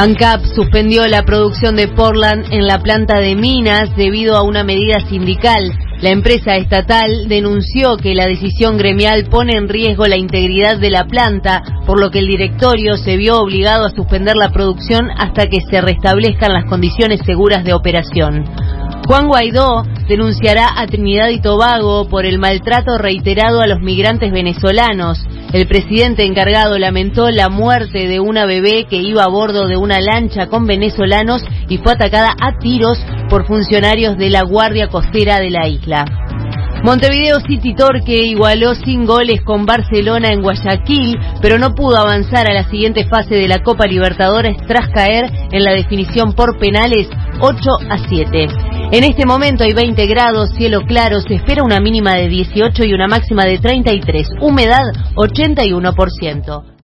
ANCAP suspendió la producción de Portland en la planta de minas debido a una medida sindical. La empresa estatal denunció que la decisión gremial pone en riesgo la integridad de la planta, por lo que el directorio se vio obligado a suspender la producción hasta que se restablezcan las condiciones seguras de operación. Juan Guaidó denunciará a Trinidad y Tobago por el maltrato reiterado a los migrantes venezolanos. El presidente encargado lamentó la muerte de una bebé que iba a bordo de una lancha con venezolanos y fue atacada a tiros por funcionarios de la Guardia Costera de la isla. Montevideo City Torque igualó sin goles con Barcelona en Guayaquil, pero no pudo avanzar a la siguiente fase de la Copa Libertadores tras caer en la definición por penales 8 a 7. En este momento hay 20 grados, cielo claro, se espera una mínima de 18 y una máxima de 33, humedad 81%.